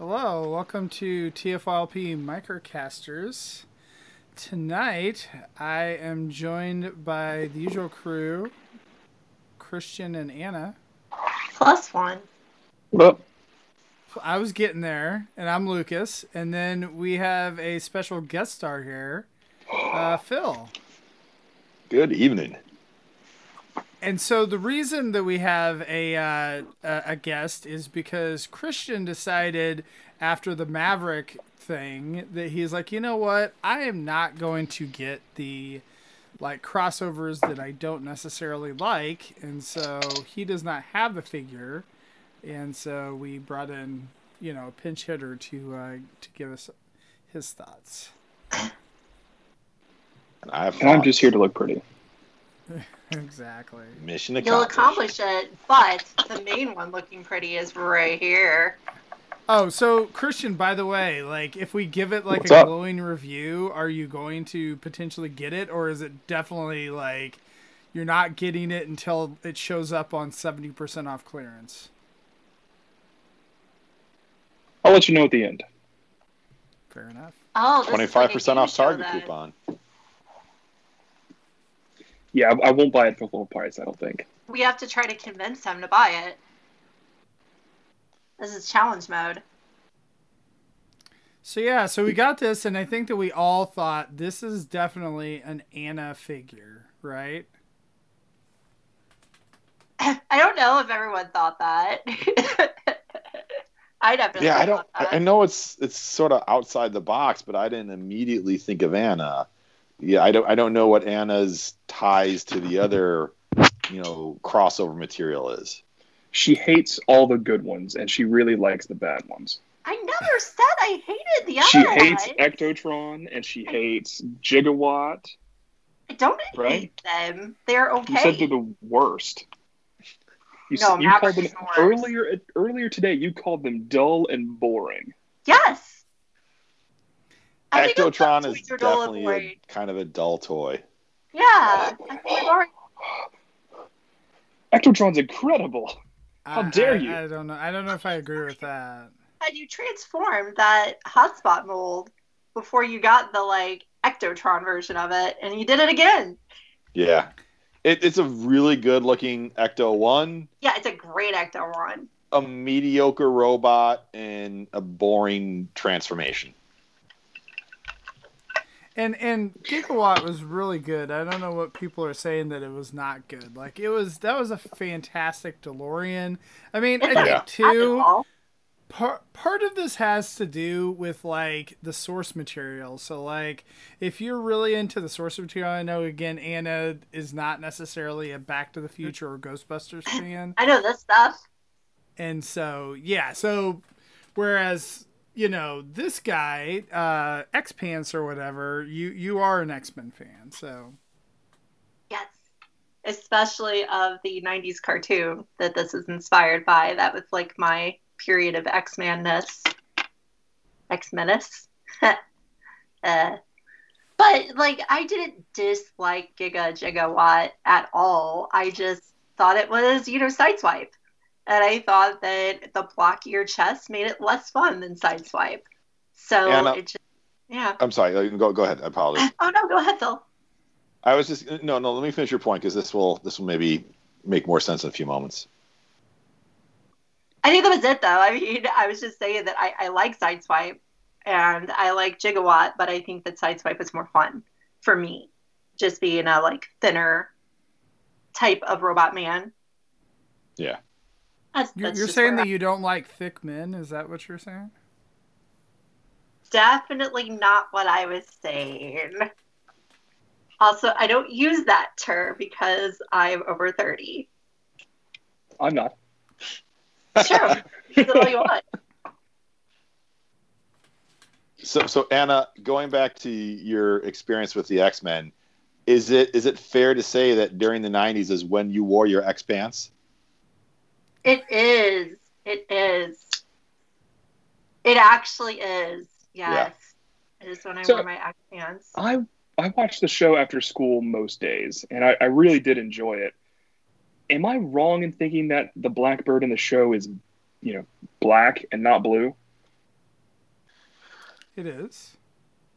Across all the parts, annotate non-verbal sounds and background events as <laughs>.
Hello, welcome to TFLP Microcasters. Tonight, I am joined by the usual crew, Christian and Anna. Plus one. Well, I was getting there, and I'm Lucas. And then we have a special guest star here, uh, Phil. good evening. And so the reason that we have a uh, a a guest is because Christian decided after the Maverick thing that he's like, you know what, I am not going to get the like crossovers that I don't necessarily like, and so he does not have the figure, and so we brought in you know a pinch hitter to uh, to give us his thoughts. And I have And I'm just here to look pretty. <laughs> exactly. mission accomplished. You'll accomplished. accomplish it, but the main one looking pretty is right here. Oh, so Christian, by the way, like if we give it like What's a up? glowing review, are you going to potentially get it or is it definitely like you're not getting it until it shows up on 70% off clearance? I'll let you know at the end. Fair enough. Oh, this is Twenty-five like a percent game off Target then. coupon. Yeah, I, I won't buy it for full price. I don't think. We have to try to convince him to buy it. This is challenge mode. So yeah, so we got this and I think that we all thought this is definitely an Anna figure, right? <laughs> I don't know if everyone thought that. <laughs> I definitely Yeah, I don't. that. I know it's it's sort of outside the box, but I didn't immediately think of Anna. Yeah, I don't. I don't know what Anna's ties to the other, you know, crossover material is. She hates all the good ones, and she really likes the bad ones. I never said I hated the other She hates ones. Ectotron, and she hates Gigawatt. I don't Right? hate them. They're okay. You said they're the worst. You, No, s- you called them Maverick's the worst. earlier. Earlier today, you called them dull and boring. Yes. I Ectotron going is to dull and definitely a, kind of a dull toy. Yeah. I think already- Ectotron's incredible. How I- dare you. I don't know. I don't know if I agree with that. had you transformed that hotspot mold before you got the like Ectotron version of it, and you did it again. Yeah, it, it's a really good looking Ecto One, Yeah, it's a great Ecto 1. a mediocre robot, and a boring transformation. And and Gigawatt was really good. I don't know what people are saying that it was not good. Like it was that was a fantastic DeLorean. I mean, I think Yeah. too part part of this has to do with like the source material. So like if you're really into the source material, I know again Anna is not necessarily a Back to the Future or Ghostbusters fan. I know this stuff. And so, yeah, so whereas, you know, this guy, uh, X Pants or whatever, you you are an X Men fan, so Yes. Especially of the 90s cartoon that this is inspired by. That was like my period of X Man ness. X Menace. <laughs> uh, but like, I didn't dislike Giga Gigawatt at all. I just thought it was, you know, Sideswipe. And I thought that the blockier chest made it less fun than Sideswipe. So Anna- it just, yeah. I'm sorry. Go go ahead. I apologize. <laughs> Oh no, go ahead, Phil. I was just no no. Let me finish your point because this will this will maybe make more sense in a few moments. I think that was it, though. I mean, I was just saying that I, I like Sideswipe and I like Gigawatt, but I think that Sideswipe is more fun for me, just being a like thinner type of robot man. Yeah. That's, you're, that's you're just saying where that you don't like thick men. Is that what you're saying? definitely not what I was saying. Also, I don't use that term because I'm over 30. I'm not. Sure, use it all you want. <laughs> So so Anna, going back to your experience with the X Men, is it is it fair to say that during the '90s is when you wore your X pants? It is. It is. It actually is. Yes. It is when I So- wear my X pants. I I watched the show after school most days, and I, I really did enjoy it. Am I wrong in thinking that the Blackbird in the show is, you know, black and not blue? It is.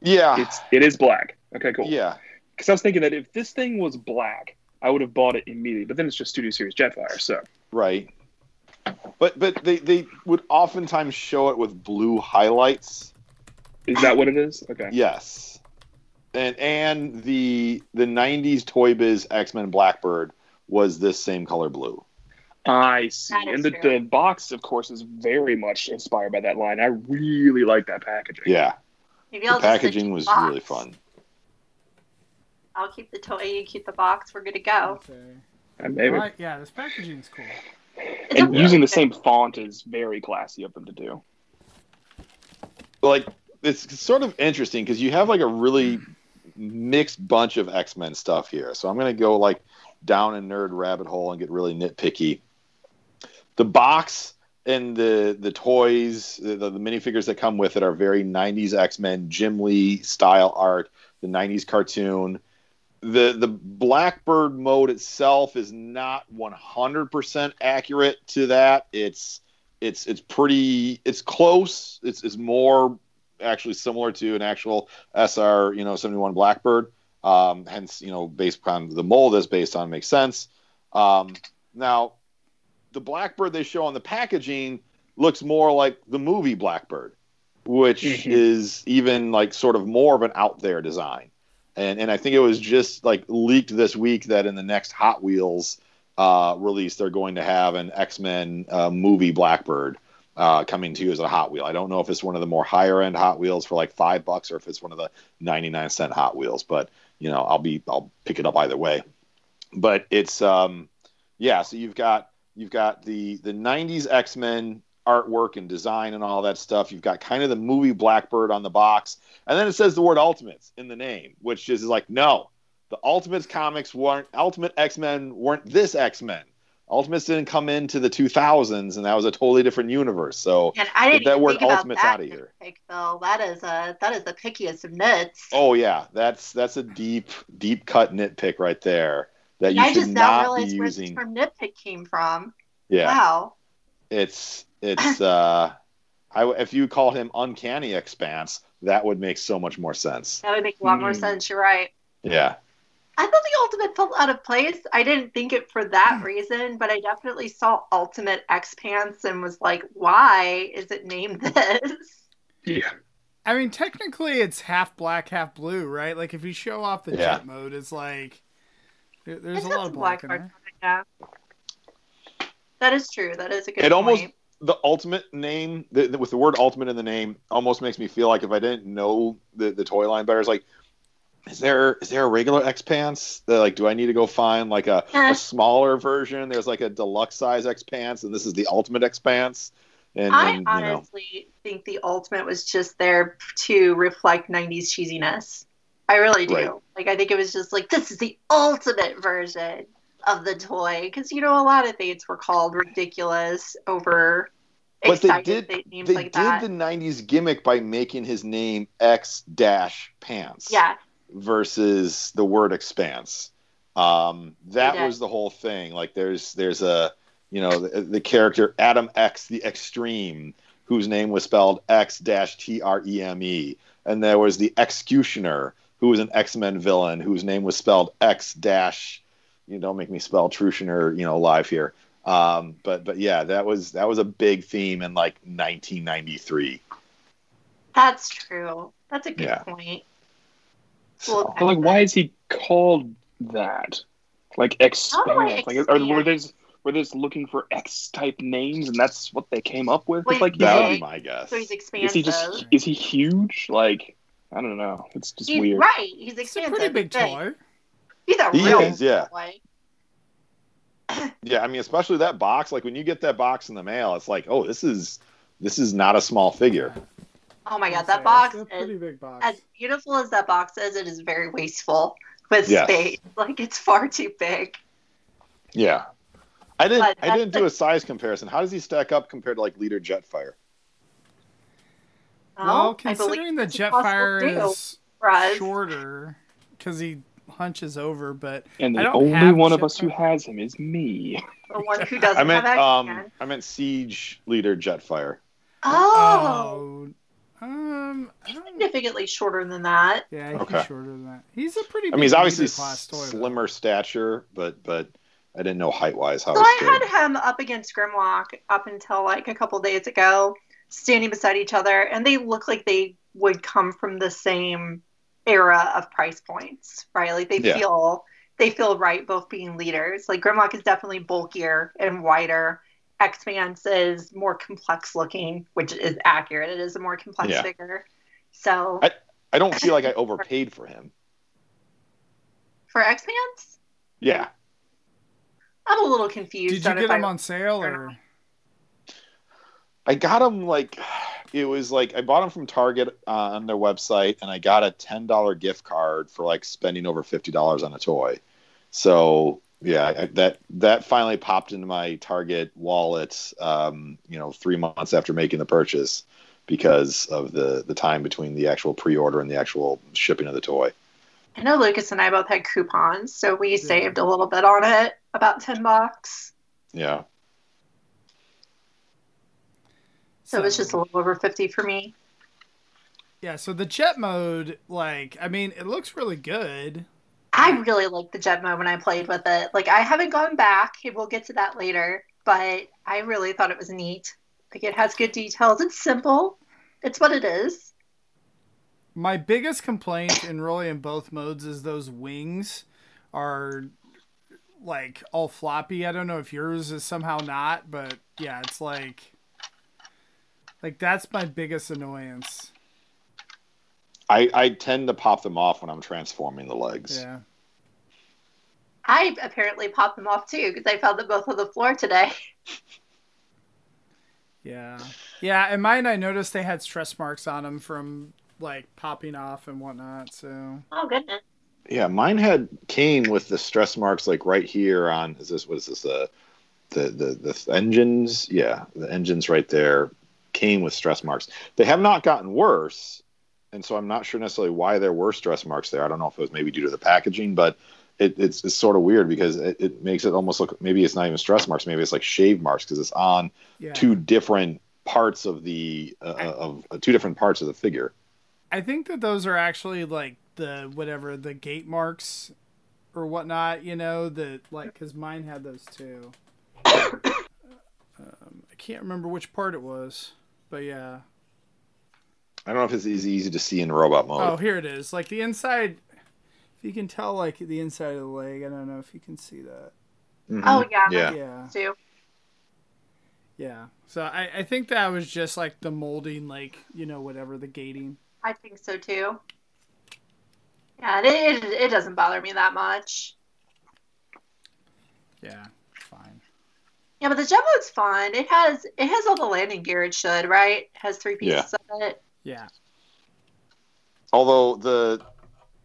Yeah, It's it is black. Okay, cool. yeah, Because I was thinking that if this thing was black, I would have bought it immediately. But then it's just Studio Series Jetfire, so right. But but they they would oftentimes show it with blue highlights. is that what it is? Okay. Yes, and and the the '90s Toy Biz X Men Blackbird was this same color blue. I see. And the, true. the box, of course, is very much inspired by that line. I really like that packaging. Yeah, Maybe the I'll just stick packaging was box. really fun. I'll keep the toy. You keep the box. We're good to go. Okay. And maybe. All right, yeah, this packaging's cool. It's And a- using the same font is very classy of them to do. like it's sort of interesting because you have like a really mixed bunch of X-Men stuff here. So I'm gonna go like down a nerd rabbit hole and get really nitpicky. The box and the the toys, the, the minifigures that come with it are very 90s X-Men Jim Lee style art, the 90s cartoon. The the Blackbird mode itself is not 100% accurate to that. It's it's it's pretty it's close. It's it's more actually similar to an actual SR, you know, 71 Blackbird. Um, hence, you know, based on the mold is based on makes sense. Um, now, the Blackbird they show on the packaging looks more like the movie Blackbird, which Mhm. is even like sort of more of an out there design. And and I think it was just like leaked this week that in the next Hot Wheels uh, release they're going to have an X Men uh, movie Blackbird uh, coming to you as a Hot Wheel. I don't know if it's one of the more higher end Hot Wheels for like five bucks or if it's one of the ninety nine cent Hot Wheels. But you know, I'll be I'll pick it up either way. But it's um, yeah. So you've got you've got the the '90s X Men artwork and design and all that stuff. You've got kind of the movie Blackbird on the box, and then it says the word Ultimates in the name, which is like no, the Ultimates comics weren't Ultimate X Men weren't this X Men. Ultimates didn't come into the 2000s, and that was a totally different universe. So And I didn't that word Ultimate's that outta here. nitpick, Phil. That is a that is the pickiest of nits. Oh yeah, that's that's a deep deep cut nitpick right there that you I should just now not be realized where this using. term nitpick came from. Yeah, Wow. it's it's <laughs> uh, I if you call him uncanny expanse, that would make so much more sense. That would make a lot more Hmm. sense. You're right. Yeah, I thought the ultimate felt out of place. I didn't think it for that reason, but I definitely saw Ultimate X Pants and was like, why is it named <laughs> this? Yeah. I mean, technically, it's half black, half blue, right? Like, if you show off the Yeah. jet mode, it's like there's It's a lot of some black in black there. Yeah. That is true. That is a good It point. almost- the ultimate name the, the- with the word ultimate in the name almost makes me feel like if I didn't know the the toy line better, it's like. Is there is there a regular X Pants? That, Like, do I need to go find like a, Eh. a smaller version? There's like a deluxe size X Pants, and this is the ultimate X Pants. And, I and you know, honestly think the ultimate was just there to reflect 90s cheesiness. I really do. Right. Like, I think it was just like, this is the ultimate version of the toy. Because, you know, a lot of things were called ridiculous, over But they did names they like did that. the '90s gimmick by making his name X dash Pants. Yeah. versus the word expanse. Um, that was the whole thing. Like there's there's a you know the, the character Adam X the Extreme whose name was spelled X dash T R E M E, and there was the Executioner who was an X Men villain whose name was spelled X dash. You don't make me spell Trutioner, you know, live here. Um, but but yeah, that was that was a big theme in like 1993. That's true. That's a good Yeah. point. So, Well, But like, why is he called that? Like expand? Like, are, expand? were they were they just looking for X type names, and that's what they came up with? Wait, It's like, that would be my guess. So he's is he just is he huge? Like, I don't know. It's just He's weird. right. He's It's a pretty big He's toy. He's a He real is, yeah. toy. <clears throat> Yeah, I mean, especially that box. Like when you get that box in the mail, it's like, oh, this is this is not a small figure. Oh my god, that say box It's a is pretty big box. as beautiful as that box is, it is very wasteful with Yes. space. <laughs> Like it's far too big. Yeah, I didn't. But I didn't do a size comparison. How does he stack up compared to like Leader Jetfire? well, Well, considering the believe it's possible Jetfire is shorter because he hunches over, but And I the don't only have one of us who has him is me. the one who doesn't <laughs> I meant have um, I meant Siege Leader Jetfire. Oh, oh, Um, Significantly shorter than that. Yeah, he's Okay. shorter than that. He's a pretty. I mean, he's obviously class toy, though. slimmer stature, but but I didn't know height wise how So he I stood. had him up against Grimlock up until like a couple days ago, standing beside each other, and they look like they would come from the same era of price points, right? Like they Yeah. feel they feel right, both being leaders. Like Grimlock is definitely bulkier and wider. Expanse is more complex looking, which is accurate. It is a more complex Yeah. figure. So I- I don't feel like I overpaid for him. for Expanse, Yeah, I'm a little confused. Did you get if I- him on sale or? I got them like it was like I bought them from Target uh, on their website, and I got a ten dollar gift card for like spending over fifty dollars on a toy. So yeah, I, that that finally popped into my Target wallet. Um, you know, three months after making the purchase, because of the the time between the actual pre order and the actual shipping of the toy. I know Lucas and I both had coupons, so we saved a little bit on it, about ten bucks. Yeah, So it was just a little over fifty for me. Yeah, so the jet mode, like, I mean, it looks really good. I really liked the jet mode when I played with it. Like I haven't gone back. We'll get to that later, but I really thought it was neat. Like it has good details. It's simple. It's what it is. My biggest complaint in really in both modes is those wings are like all floppy. I don't know if yours is somehow not, but yeah, it's like like that's my biggest annoyance. I I tend to pop them off when I'm transforming the legs. Yeah. I apparently popped them off too because I found them both on the floor today. <laughs> Yeah. Yeah, and mine I noticed they had stress marks on them from like popping off and whatnot, so Oh goodness. Yeah, mine had came with the stress marks like right here on is this what is this the the the the engines? Yeah, the engines right there came with stress marks. They have not gotten worse, and so I'm not sure necessarily why there were stress marks there. I don't know if it was maybe due to the packaging, but it, it's it's sort of weird because it, it makes it almost look maybe it's not even stress marks, maybe it's like shave marks because it's on yeah. two different parts of the uh, of uh, two different parts of the figure. I think that those are actually like the whatever the gate marks or whatnot, you know, that like because mine had those too. <coughs> Um, I can't remember which part it was, but yeah. I don't know if it's easy easy to see in robot mode. Oh, here it is. Like the inside, if you can tell, like the inside of the leg. I don't know if you can see that. Mhm. Oh yeah. yeah. Yeah, Too. yeah. So I, I think that was just like the molding, like you know, whatever the gating. I think so too. Yeah, it, it, it doesn't bother me that much. Yeah, fine. Yeah, but the jet mode's fun. It has it has all the landing gear it should, right? It has three pieces of it. Yeah, Although the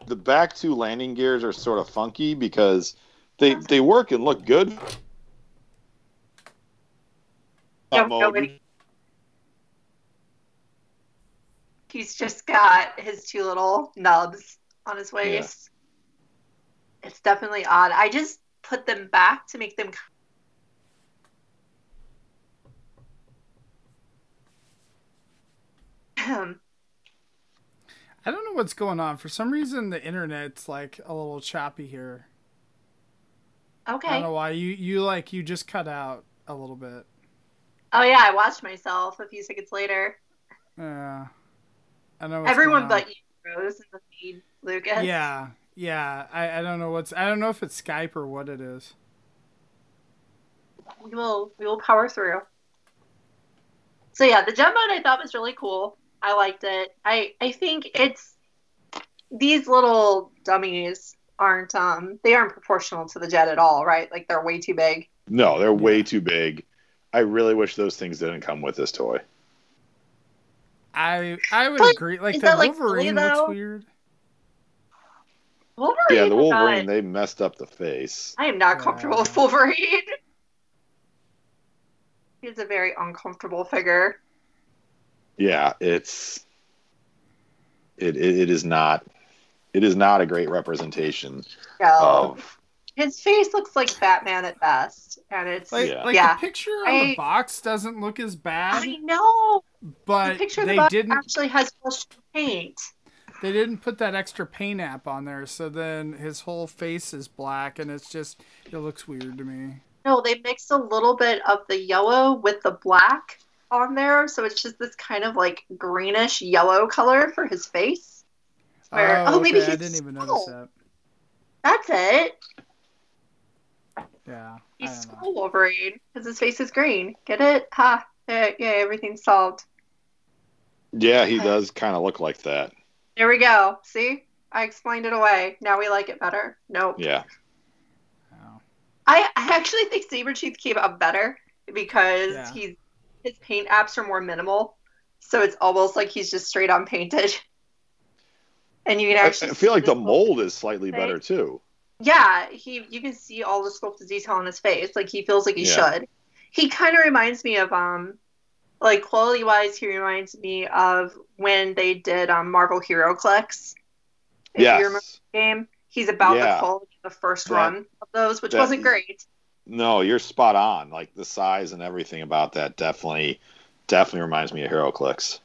the back two landing gears are sort of funky because they they work and look good. Don't Mode. go any- He's just got his two little nubs on his waist. It's definitely odd. I just put them back to make them I don't know what's going on. For some reason, the internet's like a little choppy here. Okay. I don't know why. You you like you just cut out a little bit. Oh yeah, I watched myself a few seconds later. Yeah. I know. Everyone but you, Rose, in the feed, Lucas. Yeah, yeah. I, I don't know what's. I don't know if it's Skype or what it is. we will we will power through. So yeah, the jet mode I thought was really cool. I liked it. I I think it's these little dummies aren't um they aren't proportional to the jet at all, right? Like they're way too big. No, they're way too big. I really wish those things didn't come with this toy. I I would But agree. Like the that, like, Wolverine silly, looks though? weird. Wolverine. Yeah, the Wolverine not- they messed up the face. I am not comfortable with Wolverine. <laughs> He's a very uncomfortable figure. Yeah, it's it, it it is not it is not a great representation Yeah. of his face looks like Batman at best, and it's Like, Yeah. like yeah. the picture on the box doesn't look as bad, I know the but picture of the they box didn't actually has full paint. they didn't put that extra paint app on there, so then his whole face is black, and it's just it looks weird to me. No, they mixed a little bit of the yellow with the black on there, so it's just this kind of like greenish yellow color for his face. Where- oh, oh maybe okay, I he's didn't even notice that. That's it. Yeah, He's don't know. Skrull Wolverine because his face is green. Get it? Ha! Yeah, yeah, everything's solved. Yeah, he does kind of look like that. There we go. See, I explained it away. Now we like it better. Nope. Yeah. Oh. I, I actually think Sabretooth came out better because Yeah. he's his paint apps are more minimal. So it's almost like he's just straight on painted. <laughs> And you can I, I actually feel like the mold is slightly better too. Yeah, he you can see all the sculpted detail on his face. Like he feels like he Yeah. should. He kind of reminds me of um like quality wise he reminds me of when they did um Marvel HeroClix. If you remember the game, he's about Yeah. the quality of the first run of those, which that- wasn't great. No, you're spot on. Like the size and everything about that definitely, definitely reminds me of HeroClix.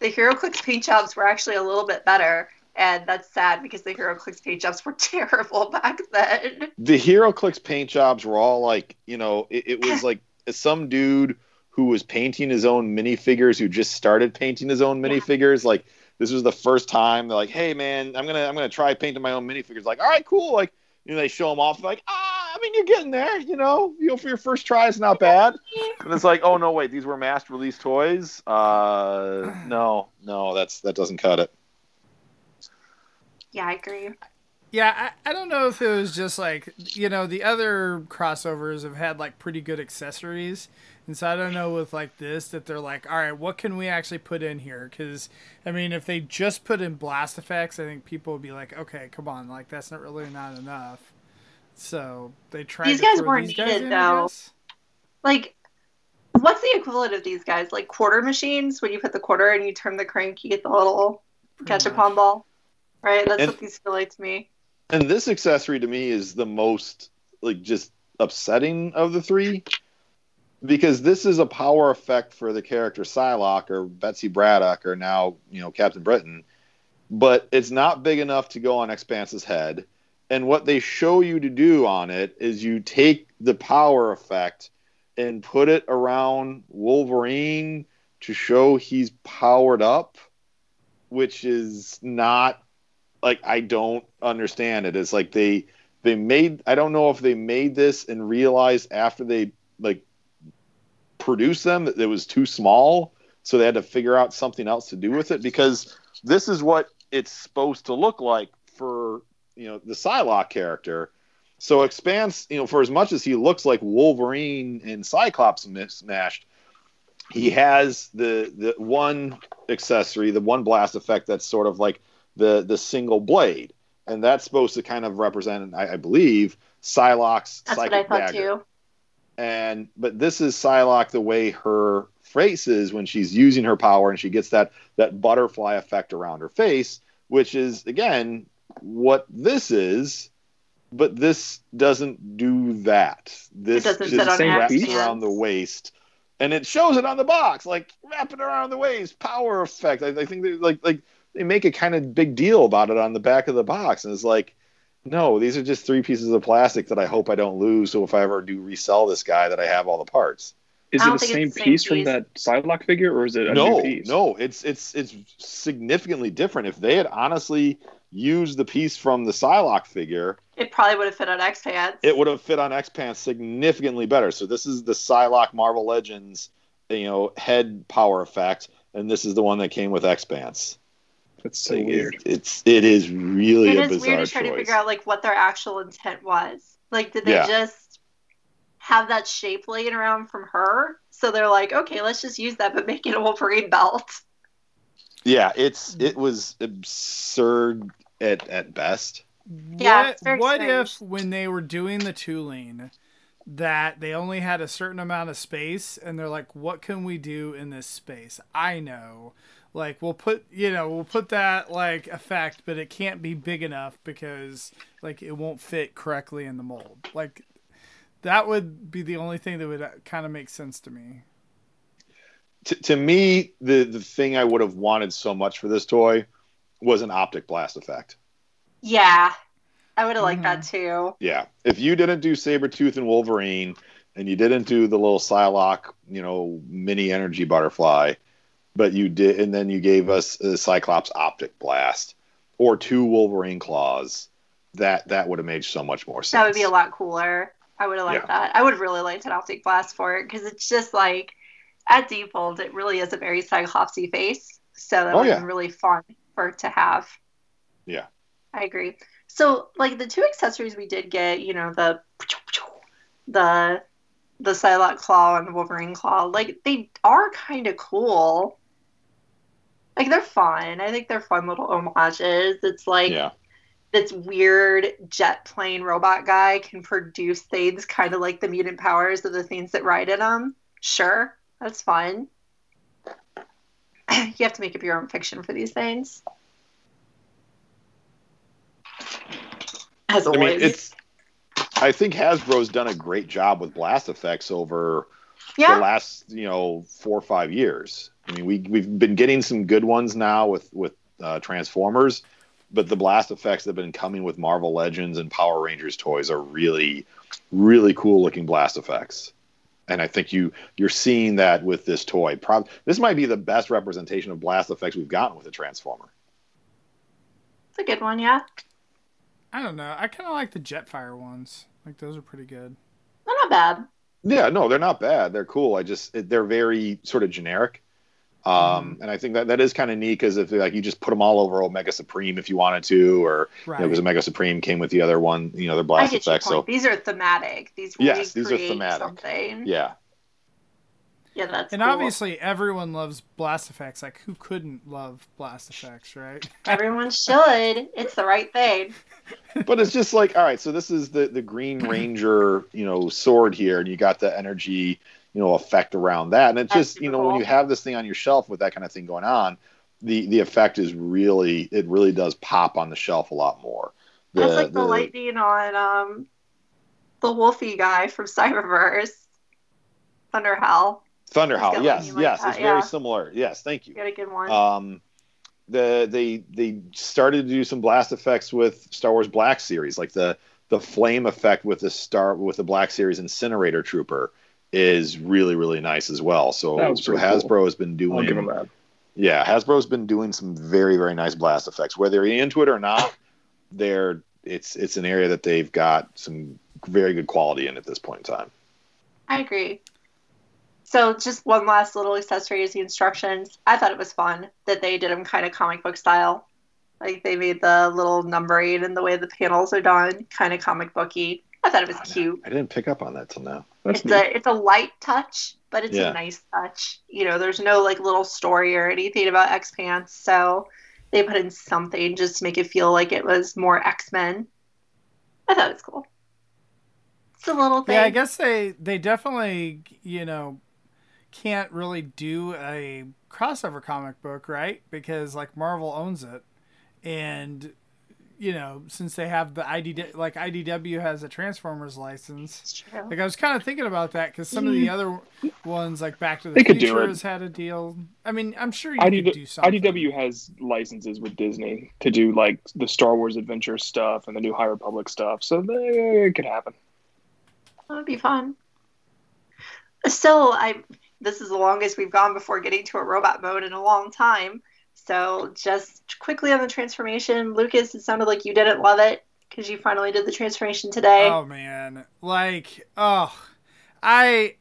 The HeroClix paint jobs were actually a little bit better, and that's sad because the HeroClix paint jobs were <laughs> terrible back then. The HeroClix paint jobs were all like, you know, it, it was <laughs> like some dude who was painting his own minifigures who just started painting his own Yeah. minifigures. Like this was the first time they're like, hey man, I'm gonna I'm gonna try painting my own minifigures. Like, all right, cool. Like, you know, they show them off like, ah, I mean, you're getting there. You know, you know, for your first try, it's not bad. And it's like, oh no, wait, these were mass release toys. Uh, <sighs> no, no, that's that doesn't cut it. Yeah, I agree. Yeah, I, I don't know if it was just like you know the other crossovers have had like pretty good accessories, and so I don't know with like this that they're like, all right, what can we actually put in here? Because I mean, if they just put in blast effects, I think people would be like, okay, come on, like that's not really not enough. So they tried. These to guys weren't these guys needed, in, though. Like, what's the equivalent of these guys? Like quarter machines, when you put the quarter and you turn the crank, you get the little Pretty catch a much. pom ball. Right? That's And- what these feel like to me. And this accessory to me is the most like just upsetting of the three because this is a power effect for the character Psylocke or Betsy Braddock or now, you know, Captain Britain, but it's not big enough to go on Expanse's head. And what they show you to do on it is you take the power effect and put it around Wolverine to show he's powered up, which is not like I don't understand it. It's like they they made I don't know if they made this and realized after they like produced them that it was too small, so they had to figure out something else to do with it because this is what it's supposed to look like for you know the Psylocke character. So Expanse, you know, for as much as he looks like Wolverine and Cyclops smashed, he has the the one accessory, the one blast effect that's sort of like the the single blade, and that's supposed to kind of represent, I, I believe, Psylocke's That's what psychic I thought dagger. too. And but this is Psylocke the way her face is when she's using her power and she gets that that butterfly effect around her face, which is again what this is. But this doesn't do that. This doesn't just wraps Expanse. around the waist, and it shows it on the box, like wrapping around the waist, power effect. I, I think they like like they make a kind of big deal about it on the back of the box, and it's like, no, these are just three pieces of plastic that I hope I don't lose. So if I ever do resell this guy, that I have all the parts. Is it the same the same piece from piece. that Psylocke figure, or is it a no, new piece? no, it's it's it's significantly different. If they had honestly used the piece from the Psylocke figure, It probably would have fit on X Pants. it would have fit on X Pants significantly better. So this is the Psylocke Marvel Legends, you know, head power effect, and this is the one that came with X Pants. That's so Like, weird. It's it is really It a is bizarre weird to try choice. to figure out like what their actual intent was. Like, did they Yeah. just have that shape laying around from her? So they're like, okay, let's just use that, but make it a Wolverine belt. Yeah, it's it was absurd at at best. Yeah, what what if when they were doing the tooling that they only had a certain amount of space and they're like what can we do in this space? I know. Like we'll put you know we'll put that like effect but it can't be big enough because like it won't fit correctly in the mold. Like that would be the only thing that would uh, kind of make sense to me. To, to me, the the thing I would have wanted so much for this toy was an optic blast effect. Yeah, I would have liked that mm-hmm. too. Yeah, if you didn't do Sabretooth and Wolverine, and you didn't do the little Psylocke, you know, mini energy butterfly, but you did, and then you gave us a Cyclops optic blast or two Wolverine claws, that that would have made so much more sense. That would be a lot cooler. I would have liked Yeah. that. I would have really liked an optic blast for it because it's just like at default, it really is a very Cyclopsy face. So that Oh, would have yeah. been really fun for it to have. Yeah. I agree. So like the two accessories we did get, you know, the the the Psylocke claw and the Wolverine claw, like they are kind of cool. Like they're fun. I think they're fun little homages. It's like yeah, this weird jet plane robot guy can produce things kind of like the mutant powers of the things that ride in them. Sure, that's fun. <coughs> you have to make up your own fiction for these things. As I always. mean it's. I think Hasbro's done a great job with blast effects over yeah, the last you know four or five years. I mean, we we've been getting some good ones now with with uh, Transformers, but the blast effects that have been coming with Marvel Legends and Power Rangers toys are really really cool looking blast effects. And I think you you're seeing that with this toy. Prob- this might be the best representation of blast effects we've gotten with a Transformer. it's a good one. Yeah, i don't know i kind of like the jetfire ones like those are pretty good they're not bad. Yeah, no, they're not bad. They're cool. I just they're very sort of generic. Um, and I think that that is kind of neat because if like you just put them all over Omega Supreme if you wanted to, or right you know, because Omega Supreme came with the other one, you know, their blast get your effects. So These are thematic. These Yes, these are thematic. Something. yeah, Yeah, that's and cool. obviously everyone loves blast effects like who couldn't love blast effects right <laughs> everyone should. It's the right thing. but it's just like all right. So this is the the Green Ranger, you know, sword here, and you got the energy, you know, effect around that, and it's That's just you know when you have this thing on your shelf with that kind of thing going on, the the effect is really it really does pop on the shelf a lot more. The, That's like the, the- lightning on um the Wolfie guy from Cyberverse. Thunderhowl. Thunder It's Howl, got yes, like yes, that, it's yeah. very similar. Yes, thank you. You got a good one. Um, the they they started to do some blast effects with Star Wars Black Series, like the the flame effect with the star with the Black Series Incinerator Trooper is really really nice as well. So so Hasbro cool. has been I'll give him doing that. yeah Hasbro's been doing some very very nice blast effects. Whether you're into it or not, they're it's it's an area that they've got some very good quality in at this point in time. I agree. So just one last little accessory is the instructions. I thought it was fun that they did them kind of comic book style. Like they made the little numbering and the way the panels are done kind of comic booky. I thought it was cute. I didn't pick up on that till now. That's it's neat. a it's a light touch, but it's Yeah. a nice touch. You know, there's no like little story or anything about X Pants, so they put in something just to make it feel like it was more X Men. I thought it was cool. It's a little thing. Yeah, I guess they they definitely you know can't really do a crossover comic book, right? Because like Marvel owns it, and you know since they have the ID, like IDW has a Transformers license. It's true. Like I was kind of thinking about that because some of the mm. other ones, like Back to the They could do Future, has had a deal. I mean, I'm sure you IDW, could do something. IDW has licenses with Disney to do like the Star Wars adventure stuff and the New High Republic stuff, so they, it could happen. That would be fun. So I this is the longest we've gone before getting to a robot mode in a long time. So just quickly on the transformation, Lucas, it sounded like you didn't love it because you finally did the transformation today. Oh man, like oh, I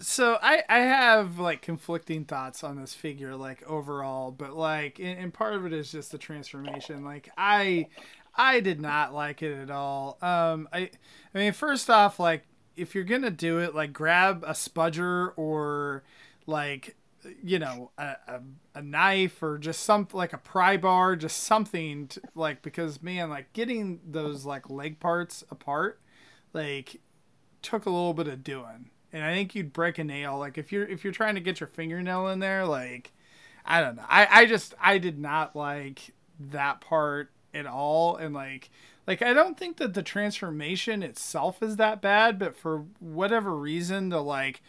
so I I have like conflicting thoughts on this figure like overall, but like and, and part of it is just the transformation. Like I I did not like it at all. Um I I mean first off like if you're to do it like grab a spudger or like you know a, a, a knife or just some like a pry bar just something to, like because man like getting those like leg parts apart like took a little bit of doing and i think you'd break a nail like if you're if you're trying to get your fingernail in there like I don't know. I I just I did not like that part at all, and like like I don't think that the transformation itself is that bad, but for whatever reason, the like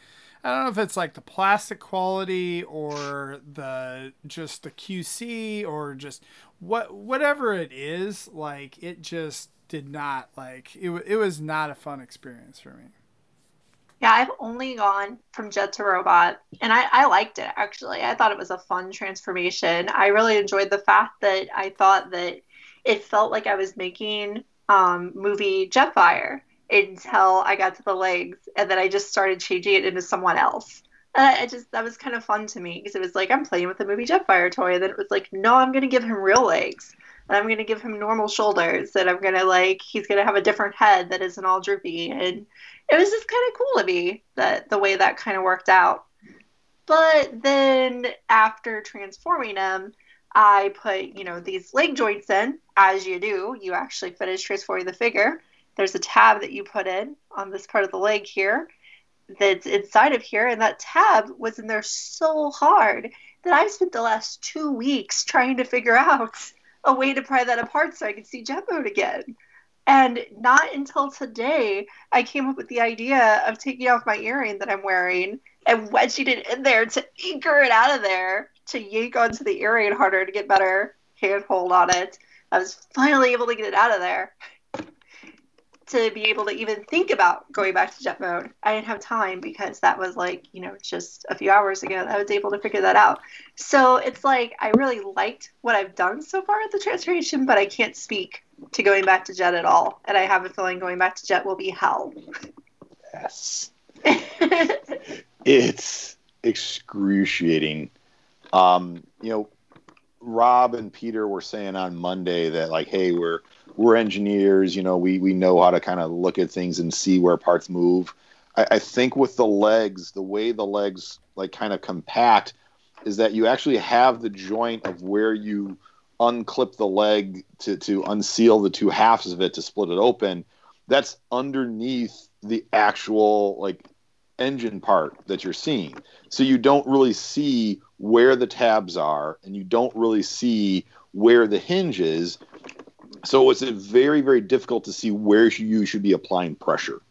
I don't know if it's like the plastic quality or the just the QC or just what whatever it is, like it just did not like it. It was not a fun experience for me. Yeah, I've only gone from Jet to Robot, and I, I liked it actually. I thought it was a fun transformation. I really enjoyed the fact that I thought that it felt like I was making um, movie Jetfire until I got to the legs, and then I just started changing it into someone else. Uh, it just that was kind of fun to me because it was like I'm playing with a movie Jetfire toy, and then it was like, no, I'm gonna give him real legs, and I'm gonna give him normal shoulders, and I'm gonna like he's gonna have a different head that isn't all droopy, and it was just kind of cool to me that the way that kind of worked out. But then after transforming him, I put, you know, these leg joints in, as you do. You actually finish transforming the figure. There's a tab that you put in on this part of the leg here that's inside of here, and that tab was in there so hard that I've spent the last two weeks trying to figure out a way to pry that apart so I could see jet again. And not until today, I came up with the idea of taking off my earring that I'm wearing and wedging it in there to anchor it out of there to yank onto the earring harder to get better handhold on it. I was finally able to get it out of there to be able to even think about going back to jet mode. I didn't have time because that was like, you know, just a few hours ago I was able to figure that out. So it's like I really liked what I've done so far at the transformation, but I can't speak to going back to jet at all. And I have a feeling going back to jet will be hell. Yes. <laughs> it's excruciating um, you know, Rob and Peter were saying on Monday that like, hey, we're we're engineers, you know, we we know how to kind of look at things and see where parts move. I, I think with the legs, the way the legs like kind of compact is that you actually have the joint of where you unclip the leg to, to unseal the two halves of it to split it open. That's underneath the actual like engine part that you're seeing. So you don't really see where the tabs are and you don't really see where the hinge is. So it's very, very difficult to see where you should be applying pressure.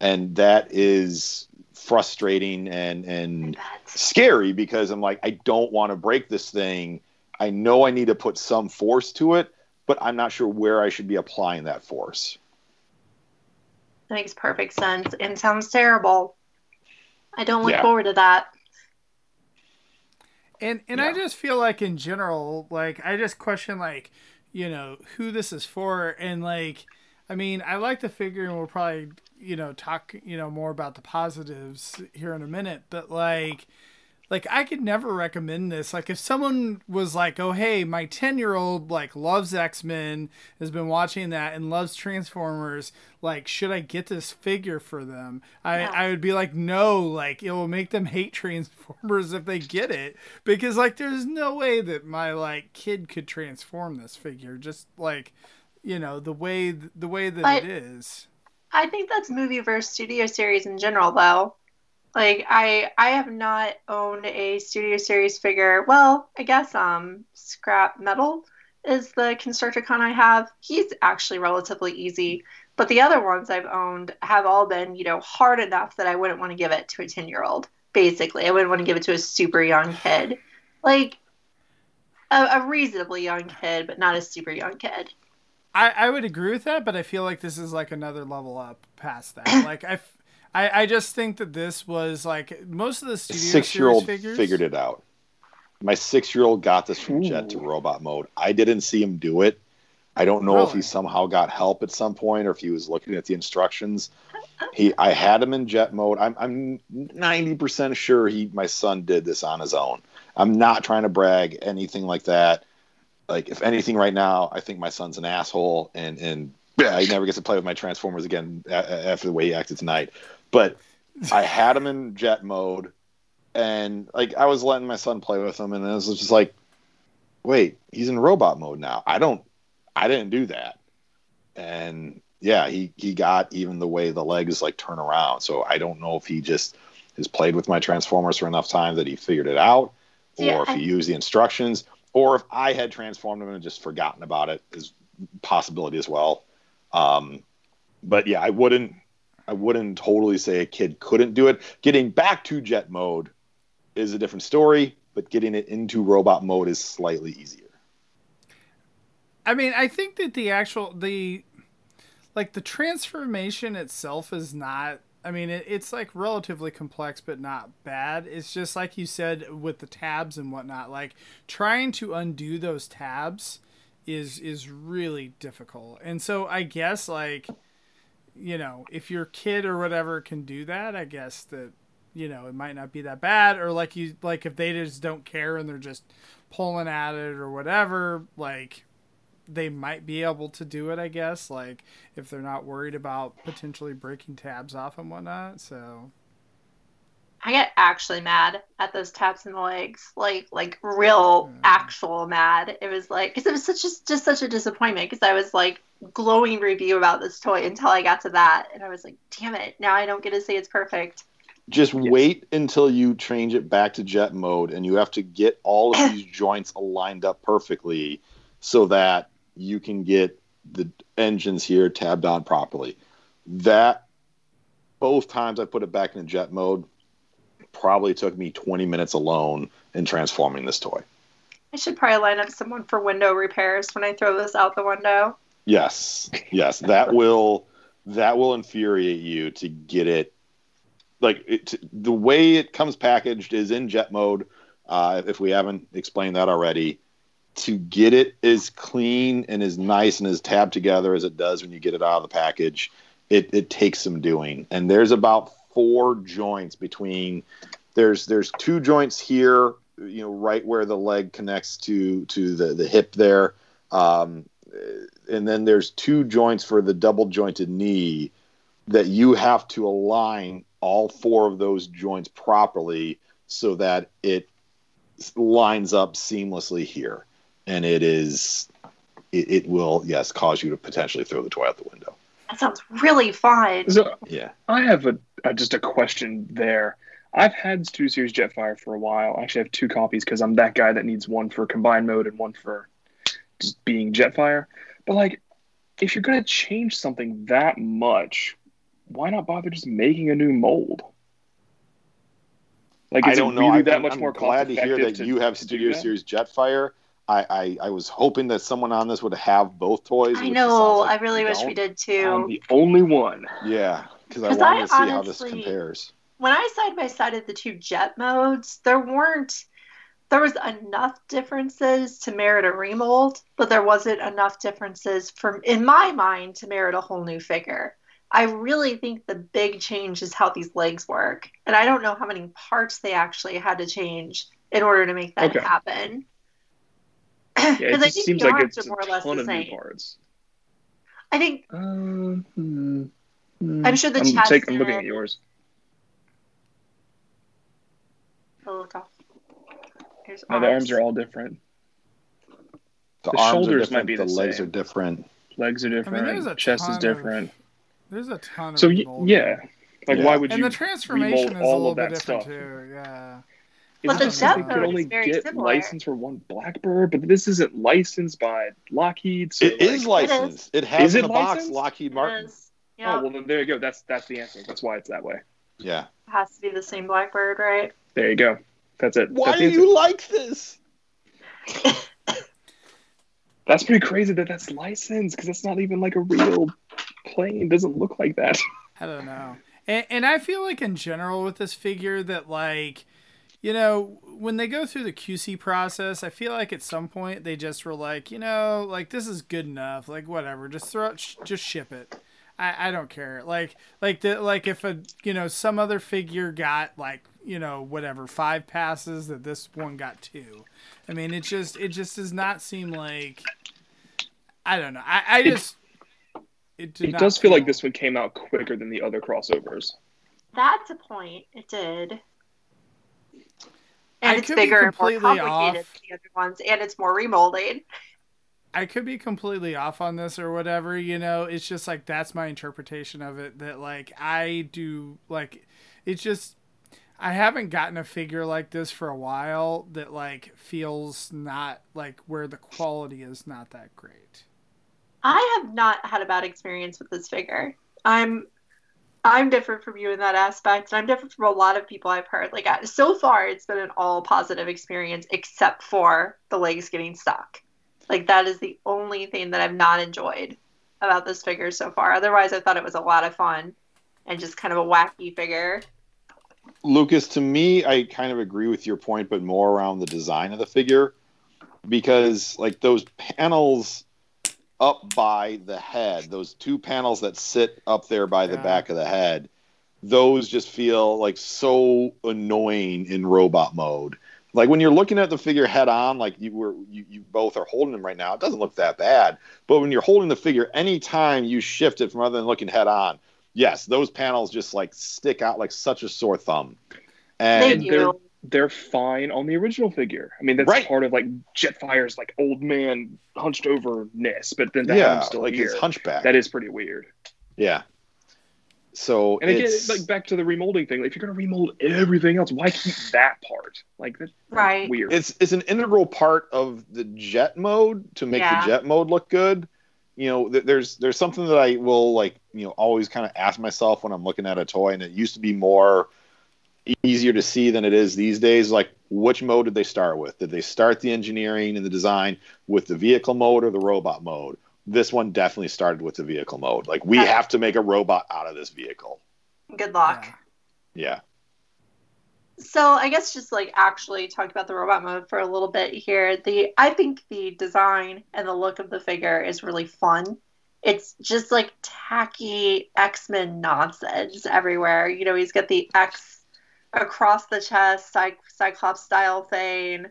And that is frustrating and, and scary because I'm like, I don't want to break this thing. I know I need to put some force to it, but I'm not sure where I should be applying that force. That makes perfect sense and sounds terrible. I don't look Yeah. forward to that. And and I just feel like in general, like I just question like, you know, who this is for. And like I mean, I like the figure and we'll probably, you know, talk, you know, more about the positives here in a minute, but like like I could never recommend this. Like if someone was like, "Oh, hey, my 10-year-old like loves X-Men, has been watching that and loves Transformers, like should I get this figure for them?" I Yeah. I would be like, "No, like it will make them hate <laughs> Transformers if they get it because like there's no way that my like kid could transform this figure just like, you know, the way the way that But- it is." I think that's movie versus studio series in general, though. Like I, I have not owned a studio series figure. Well, I guess um, Scrap Metal is the Constructicon I have. He's actually relatively easy, but the other ones I've owned have all been, you know, hard enough that I wouldn't want to give it to a ten year old. Basically, I wouldn't want to give it to a super young kid, like a, a reasonably young kid, but not a super young kid. I, I would agree with that, but I feel like this is like another level up past that. <coughs> Like I, I, I just think that this was like most of the studio Six year old figures. figured it out. My six year old got this from jet to robot mode. I didn't see him do it. I don't know if he somehow got help at some point or if he was looking at the instructions. He, I had him in jet mode. I'm, I'm 90% sure he, my son did this on his own. I'm not trying to brag anything like that. Like, if anything, right now, I think my son's an asshole, and and yeah, he never gets to play with my Transformers again a- a- after the way he acted tonight. But I had him in jet mode, and like I was letting my son play with him, and it was just like, wait, he's in robot mode now. I don't, I didn't do that, and yeah, he he got even the way the legs like turn around. So I don't know if he just has played with my Transformers for enough time that he figured it out, or Yeah, if I- you use the instructions, or if I had transformed him and just forgotten about it is possibility as well. Um, but yeah, I wouldn't I wouldn't totally say a kid couldn't do it. Getting back to jet mode is a different story, but getting it into robot mode is slightly easier. I mean, I think that the actual the like the transformation itself is not. I mean, it, it's like relatively complex, but not bad. It's just like you said with the tabs and whatnot. Like trying to undo those tabs is is really difficult. And so I guess like you know if your kid or whatever can do that, I guess that you know it might not be that bad. Or like you like if they just don't care and they're just pulling at it or whatever, like they might be able to do it, I guess, like if they're not worried about potentially breaking tabs off and whatnot. So I get actually mad at those taps in the legs, like like real Mm. actual mad. It was like because it was such just just such a disappointment because I was like glowing review about this toy until I got to that, and I was like, damn it, now I don't get to say it's perfect. Just wait until you change it back to jet mode, and you have to get all of <clears throat> these joints aligned up perfectly so that you can get the engines here tabbed on properly. That both times I put it back in jet mode probably took me 20 minutes alone in transforming this toy. I should probably line up someone for window repairs when I throw this out the window. Yes, yes, that will that will infuriate you to get it. Like it, the way it comes packaged is in jet mode. Uh, if we haven't explained that already, to get it as clean and as nice and as tabbed together as it does when you get it out of the package, it, it takes some doing. And there's about four joints between. There's there's two joints here, you know, right where the leg connects to to the the hip there. Um, and then there's two joints for the double jointed knee that you have to align all four of those joints properly so that it lines up seamlessly here and it is it, it will yes cause you to potentially throw the toy out the window That sounds really fun. So yeah I have a, a just a question there. I've had Studio Series Jetfire for a while. I actually have two copies because I'm that guy that needs one for combined mode and one for just being Jetfire. But like, if you're gonna change something that much, why not bother just making a new mold? Like, i don't it know really I, that I'm, much I'm more glad to hear cost-effective that you have studio series jetfire I, I i was hoping that someone on this would have both toys I know. like I really you wish we don't. did too. I'm the only one. yeah because i 'Cause wanted I to see how this compares when I side by sided the two jet modes, there weren't there was enough differences to merit a remold, but there wasn't enough differences from in my mind to merit a whole new figure. I really think the big change is how these legs work. And I don't know how many parts they actually had to change in order to make that Okay. happen. <clears throat> Yeah, it just think seems like it's are a more or less ton the of new same. parts. I think Um, hmm, hmm. I'm sure the I'm, take- I'm looking at yours. oh, look off. Here's No, the arms are all different. the, The arms shoulders different might be the, the legs same. are different Legs are different. there's a chest is ton of- different. there's a ton of So y- yeah, like Yeah. why would and you the transformation remold is a all little of bit that different stuff? too. Yeah. But Is the it something jet could only very get similar. licensed for one Blackbird, but this isn't licensed by Lockheed. So It is like, licensed it has Is in it the box lockheed martin Yes. Yeah, Oh well, then there you go. That's that's the answer. That's why it's that way. yeah it has to be the same Blackbird, right? There you go. That's it. why that's do you like this <laughs> That's pretty crazy that that's licensed because it's not even like a real plane. It doesn't look like that. <laughs> I don't know. And, and I feel like in general with this figure that like, you know, when they go through the QC process, I feel like at some point they just were like, you know, like this is good enough. Like whatever, just throw it, sh- just ship it. I, I don't care. Like like the like if a you know some other figure got like you know whatever five passes that this one got two. I mean it just it just does not seem like. I don't know. I, I just. It, did It not does feel like this one came out quicker than the other crossovers. That's a point. It did. I And it's bigger and more complicated off. than the other ones, and it's more remolded. I could be completely off on this or whatever, you know. It's just like that's my interpretation of it. That like I do like it's just I haven't gotten a figure like this for a while that like feels not like where the quality is not that great. I have not had a bad experience with this figure. I'm I'm different from you in that aspect, and I'm different from a lot of people I've heard. Like so far, it's been an all positive experience, except for the legs getting stuck. Like that is the only thing that I've not enjoyed about this figure so far. Otherwise, I thought it was a lot of fun and just kind of a wacky figure. Lucas, to me, I kind of agree with your point, but more around the design of the figure because like those panels up by the head, those two panels that sit up there by the Yeah. back of the head, those just feel like so annoying in robot mode. Like when you're looking at the figure head on, like you were, you, you both are holding them right now. It doesn't look that bad, but when you're holding the figure, anytime you shift it from other than looking head on, yes, those panels just like stick out like such a sore thumb. They And do. they're they're fine on the original figure. I mean, that's Right. part of like Jetfire's like old man hunched overness, but then to have yeah, him still like here, his hunchback. that is pretty weird. yeah. So And again, it's like back to the remolding thing. Like If you're gonna remold everything else, why keep that part? Like that's Right. weird. it's it's an integral part of the jet mode to make Yeah. the jet mode look good. You know, th- there's there's something that I will like, you know, always kind of ask myself when I'm looking at a toy, and it used to be more easier to see than it is these days. Like, which mode did they start with? Did they start the engineering and the design with the vehicle mode or the robot mode? This one definitely started with the vehicle mode. Like, we have to make a robot out of this vehicle. Good luck. Yeah. So I guess just like actually talked about the robot mode for a little bit here. The I think the design and the look of the figure is really fun. It's just like tacky X-Men nonsense everywhere. You know, he's got the X across the chest, Cy- Cyclops style thing.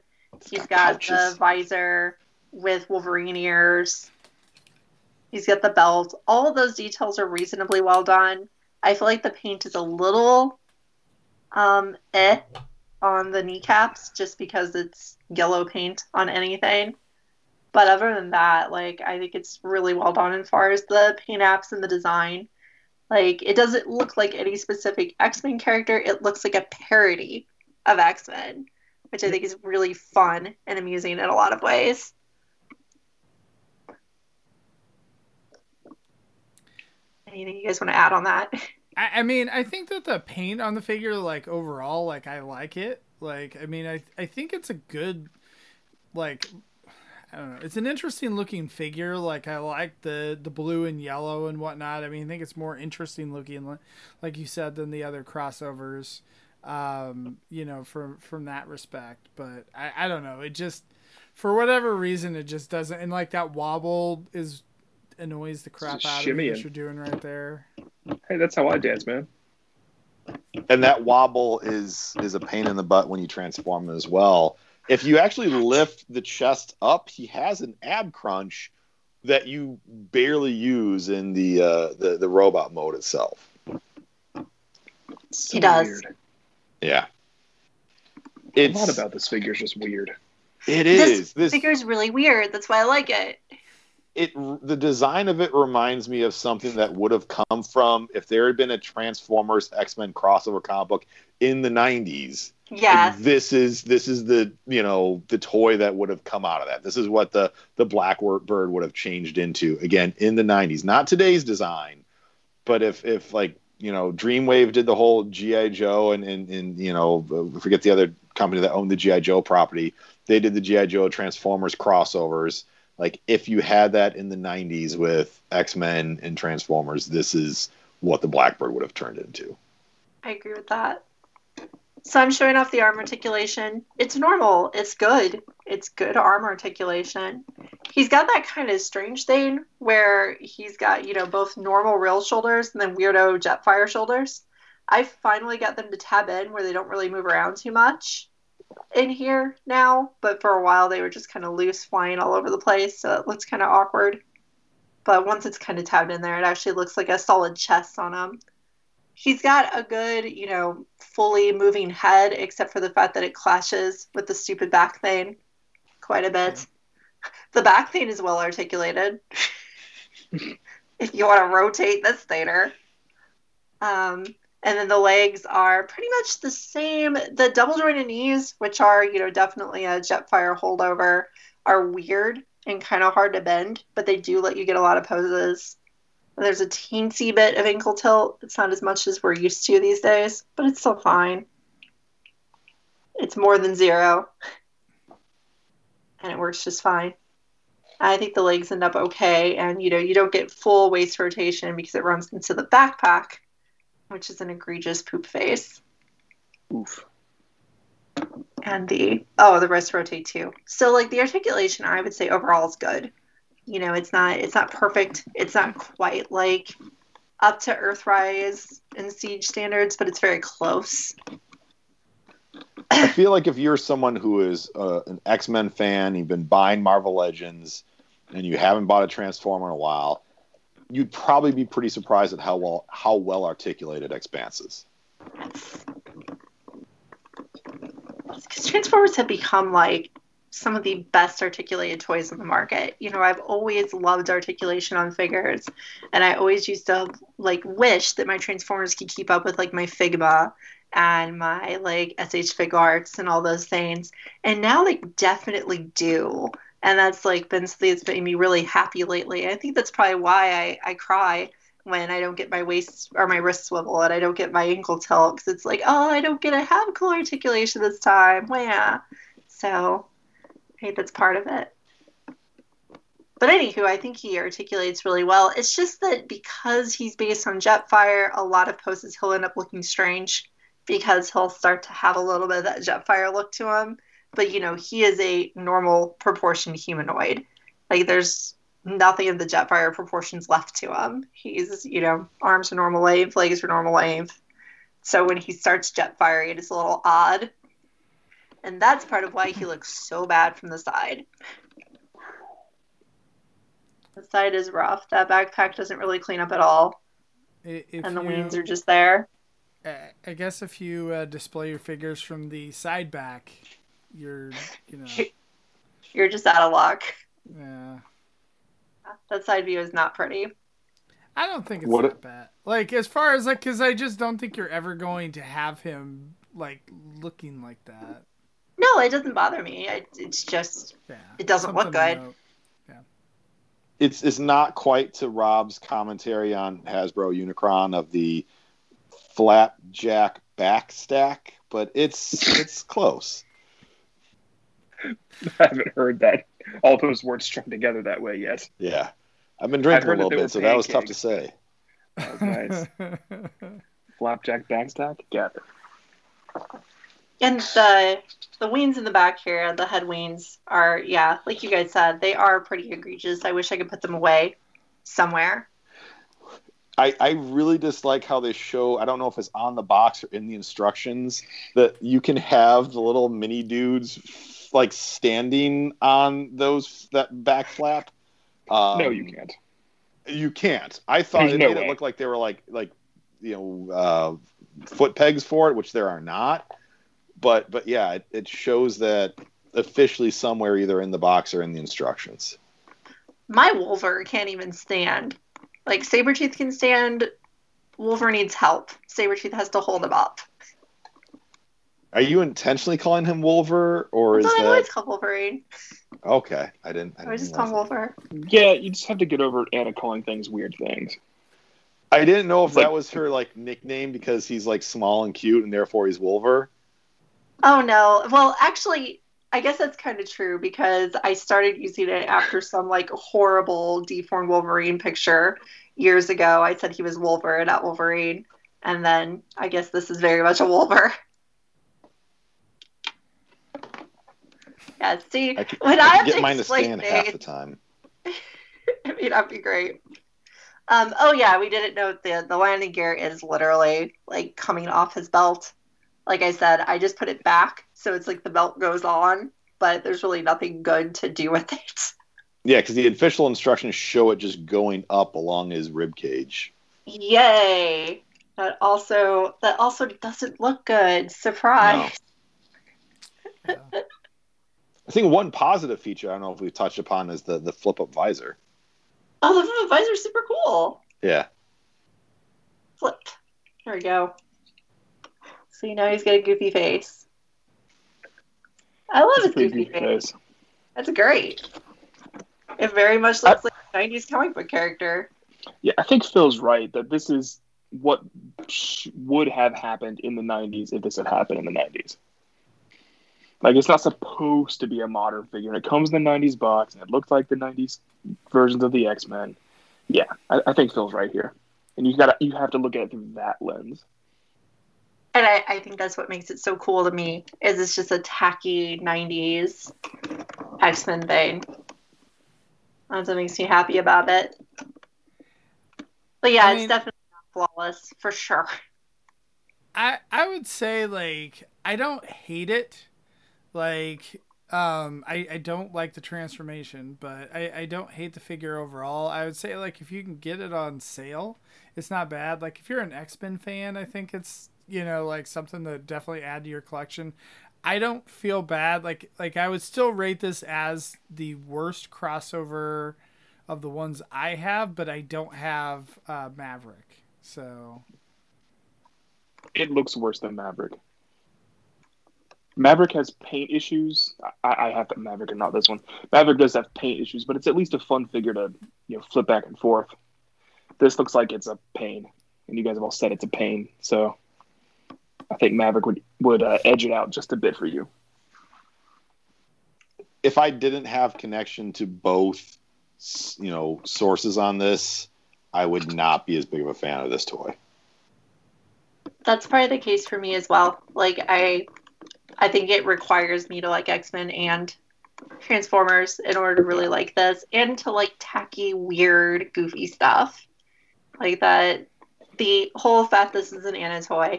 He's got the visor with Wolverine ears. He's got the belt. All those details are reasonably well done. I feel like the paint is a little um eh on the kneecaps just because it's yellow paint on anything. But other than that, like I think it's really well done as far as the paint apps and the design. Like it doesn't look like any specific X-Men character. It looks like a parody of X-Men, which I think is really fun and amusing in a lot of ways. Anything you guys want to add on that? <laughs> I, I mean, I think that the paint on the figure, like overall, like I like it. Like, I mean, I I think it's a good, like, I don't know, it's an interesting looking figure. Like, I like the the blue and yellow and whatnot. I mean, I think it's more interesting looking, like you said, than the other crossovers. Um, you know, from from that respect. But I I don't know. It just for whatever reason, it just doesn't. And like that wobble is annoys the crap just out of me. What you're doing right there. Hey, that's how I dance, man. and that wobble is is a pain in the butt when you transform him as well. If you actually lift the chest up, he has an ab crunch that you barely use in the uh, the the robot mode itself. So He does. Weird. Yeah, A it's lot about this figure is just weird. It is. This this figure is really weird. That's why I like it. It the design of it reminds me of something that would have come from if there had been a Transformers X Men crossover comic book in the '90s. Yeah. this is this is the you know the toy that would have come out of that. This is what the the Blackbird Bird would have changed into again in the '90s, not today's design, but if if like you know Dreamwave did the whole GI Joe and and, and you know uh, forget the other company that owned the GI Joe property, they did the GI Joe Transformers crossovers. Like if you had that in the '90s with X Men and Transformers, this is what the Blackbird would have turned into. I agree with that. So I'm showing off the arm articulation. It's normal. It's good. It's good arm articulation. He's got that kind of strange thing where he's got, you know, both normal real shoulders and then weirdo Jetfire shoulders. I finally got them to tab in where they don't really move around too much in here now, but for a while they were just kind of loose flying all over the place, so it looks kind of awkward. But once it's kind of tabbed in there, it actually looks like a solid chest on him he's got a good, you know, fully moving head, except for the fact that it clashes with the stupid back thing quite a bit. <laughs> The back thing is well articulated. <laughs> if you want to rotate this theater. Um, And then the legs are pretty much the same. The double jointed knees, which are, you know, definitely a Jetfire holdover, are weird and kind of hard to bend, but they do let you get a lot of poses. There's a teensy bit of ankle tilt. It's not as much as we're used to these days, but it's still fine. It's more than zero. And it works just fine. I think the legs end up okay, and you know, you don't get full waist rotation because it runs into the backpack which is an egregious poop face. Oof. And the oh, the wrist rotate too. So like the articulation, I would say overall is good. You know, it's not it's not perfect. It's not quite like up to Earthrise and Siege standards, but it's very close. I feel like if you're someone who is uh, an X Men fan, you've been buying Marvel Legends, and you haven't bought a Transformer in a while, you'd probably be pretty surprised at how well how well articulated Xspanse is. Because Transformers have become like some of the best articulated toys on the market. You know, I've always loved articulation on figures, and I always used to like wish that my Transformers could keep up with like my Figma and my like SH Figuarts and all those things. And now they definitely do and that's like been something that's made me really happy lately. I think that's probably why I, I cry when I don't get my waist or my wrist swivel and I don't get my ankle tilt because it's like, oh, I don't get to have cool articulation this time. Well, yeah. So I think that's part of it. But anywho, I think he articulates really well. It's just that because he's based on Jetfire, a lot of poses he'll end up looking strange because he'll start to have a little bit of that Jetfire look to him but you know he is a normal proportioned humanoid. Like there's nothing of the jetfire proportions left to him. He's you know arms are normal length legs are normal length. So when he starts jetfire it is a little odd. And that's part of why he looks so bad from the side. The side is rough. That backpack doesn't really clean up at all. If and the you- wings are just there. I guess if you uh, display your figures from the side back, you're, you know, <laughs> you're just out of luck yeah. that side view is not pretty I don't think it's What that it- bad. Like as far as like, because I just don't think you're ever going to have him like looking like that. no it doesn't bother me I, it's just Yeah, It doesn't look Something to good. note. It's it's not quite to Rob's commentary on Hasbro Unicron of the flapjack back stack, but it's it's close. <laughs> I haven't heard that all those words strung together that way yet. Yeah, I've been drinking a heard that little bit, so that was tough to say. That was nice. <laughs> Flapjack backstack? Got. And the the wings in the back here, the head wings are yeah, like you guys said, they are pretty egregious. I wish I could put them away somewhere. I, I really dislike how they show I don't know if it's on the box or in the instructions that you can have the little mini dudes like standing on those that back flap. Um, no, you can't. You can't. I thought There's it no made way. it look like they were like like you know uh, foot pegs for it, which there are not. But but yeah, it, it shows that officially somewhere either in the box or in the instructions. My Wolver can't even stand. Like Sabretooth can stand. Wolver needs help. Sabretooth has to hold him up. Are you intentionally calling him Wolver, or is That's what I that always call Wolverine. okay? I didn't. I, I always didn't just call him Wolver. Yeah, you just have to get over Anna calling things weird things. I didn't know if Like- that was her like nickname because he's like small and cute, and therefore he's Wolver. Oh no. Well, actually, I guess that's kind of true because I started using it after some like horrible deformed Wolverine picture years ago. I said he was Wolver, not Wolverine, and then I guess this is very much a Wolver. <laughs> Yeah, see, I could, When I I have get to mine to explain stand half the time. <laughs> I mean, that'd be great. Um, oh yeah, we didn't note the the landing gear is literally like coming off his belt. Like I said, I just put it back so it's like the belt goes on, but there's really nothing good to do with it. Yeah, because the official instructions show it just going up along his rib cage. Yay! That also that also doesn't look good. Surprise! Yeah. <laughs> I think one positive feature I don't know if we've touched upon is the the flip up visor. Oh, the flip visor's super cool. Yeah, Flip. There we go. So you know he's got a goofy face. I love his goofy goofy face. face. That's great. It very much looks like a 90s comic book character. Yeah, I think Phil's right that this is what sh- would have happened in the 90s if this had happened in the 90s. Like, it's not supposed to be a modern figure. And It comes in the 90s box, and it looks like the 90s versions of the X Men. Yeah, I, I think Phil's right here. And you got you have to look at it through that lens. And I, I think that's what makes it so cool to me is it's just a tacky 90s X-Men thing. That's what makes me happy about it. But yeah, I it's mean- definitely not flawless for sure. I I would say like I don't hate it. Like um I, I don't like the transformation, but I, I don't hate the figure overall. I would say like if you can get it on sale, it's not bad. Like if you're an X-Men fan, I think it's you know like something to definitely add to your collection. I don't feel bad. Like like I would still rate this as the worst crossover of the ones I have, but I don't have uh, Maverick. So It looks worse than Maverick. Maverick has paint issues. I, I have to Maverick and not this one. Maverick does have paint issues, but it's at least a fun figure to you know flip back and forth. This looks like it's a pain, and you guys have all said it's a pain. So I think Maverick would would uh, edge it out just a bit for you. if I didn't have connection to both, you know, sources on this, I would not be as big of a fan of this toy. That's probably the case for me as well. Like I I think it requires me to like X-Men and Transformers in order to really like this and to like tacky, weird, goofy stuff. Like that the whole fact this is an Anna toy